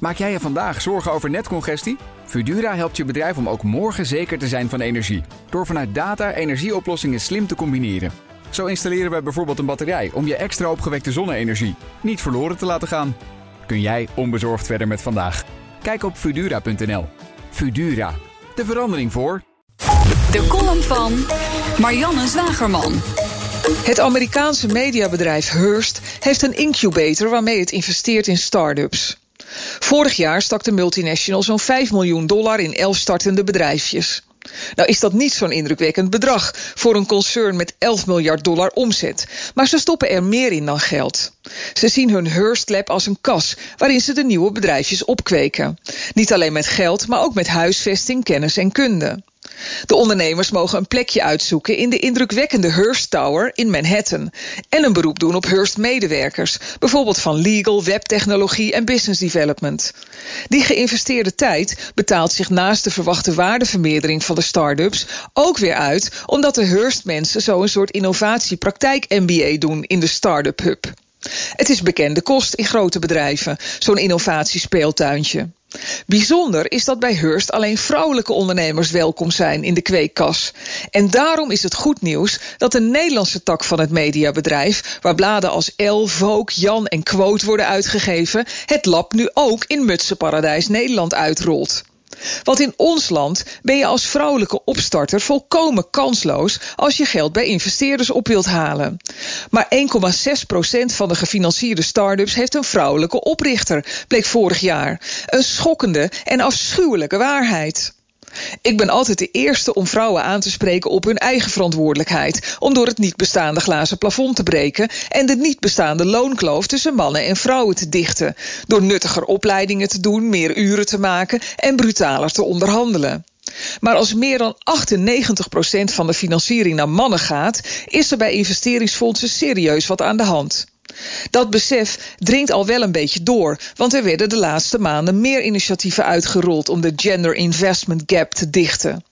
Maak jij je vandaag zorgen over netcongestie? Fudura helpt je bedrijf om ook morgen zeker te zijn van energie. Door vanuit data energieoplossingen slim te combineren. Zo installeren wij bijvoorbeeld een batterij om je extra opgewekte zonne-energie niet verloren te laten gaan. Kun jij onbezorgd verder met vandaag? Kijk op Fudura.nl. Fudura, de verandering voor. De column van Marianne Zwagerman. Het Amerikaanse mediabedrijf Hearst heeft een incubator waarmee het investeert in start-ups. Vorig jaar stak de multinational zo'n 5 miljoen dollar in 11 startende bedrijfjes. Nou is dat niet zo'n indrukwekkend bedrag voor een concern met 11 miljard dollar omzet, maar ze stoppen er meer in dan geld. Ze zien hun Hearst Lab als een kas waarin ze de nieuwe bedrijfjes opkweken. Niet alleen met geld, maar ook met huisvesting, kennis en kunde. De ondernemers mogen een plekje uitzoeken in de indrukwekkende Hearst Tower in Manhattan en een beroep doen op Hearst-medewerkers, bijvoorbeeld van legal, webtechnologie en business development. Die geïnvesteerde tijd betaalt zich naast de verwachte waardevermeerdering van de start-ups ook weer uit omdat de Hearst-mensen zo een soort innovatiepraktijk-MBA doen in de Startup Hub. Het is bekende kost in grote bedrijven, zo'n innovatiespeeltuintje. Bijzonder is dat bij Hearst alleen vrouwelijke ondernemers welkom zijn in de kweekkas. En daarom is het goed nieuws dat de Nederlandse tak van het mediabedrijf, waar bladen als El, Vogue, Jan en Quote worden uitgegeven, het lab nu ook in Mutsenparadijs Nederland uitrolt. Want in ons land ben je als vrouwelijke opstarter volkomen kansloos als je geld bij investeerders op wilt halen. Maar 1,6% van de gefinancierde start-ups heeft een vrouwelijke oprichter, bleek vorig jaar. Een schokkende en afschuwelijke waarheid. Ik ben altijd de eerste om vrouwen aan te spreken op hun eigen verantwoordelijkheid, om door het niet bestaande glazen plafond te breken en de niet bestaande loonkloof tussen mannen en vrouwen te dichten, door nuttiger opleidingen te doen, meer uren te maken en brutaler te onderhandelen. Maar als meer dan 98% van de financiering naar mannen gaat, is er bij investeringsfondsen serieus wat aan de hand. Dat besef dringt al wel een beetje door, want er werden de laatste maanden meer initiatieven uitgerold om de gender investment gap te dichten.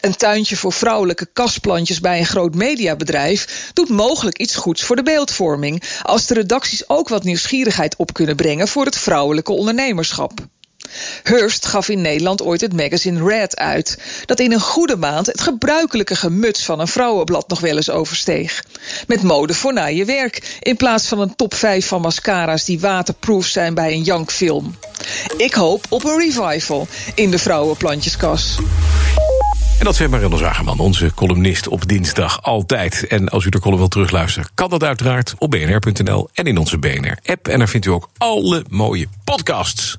Een tuintje voor vrouwelijke kastplantjes bij een groot mediabedrijf doet mogelijk iets goeds voor de beeldvorming, als de redacties ook wat nieuwsgierigheid op kunnen brengen voor het vrouwelijke ondernemerschap. Hearst gaf in Nederland ooit het magazine Red uit, dat in een goede maand het gebruikelijke gemuts van een vrouwenblad nog wel eens oversteeg. Met mode voor na je werk, in plaats van een top 5 van mascara's die waterproof zijn bij een jankfilm. Ik hoop op een revival in de vrouwenplantjeskas. En dat zei Marianne Zagerman, onze columnist op dinsdag altijd. En als u de column wilt terugluisteren, kan dat uiteraard op bnr.nl en in onze BNR-app. En daar vindt u ook alle mooie podcasts.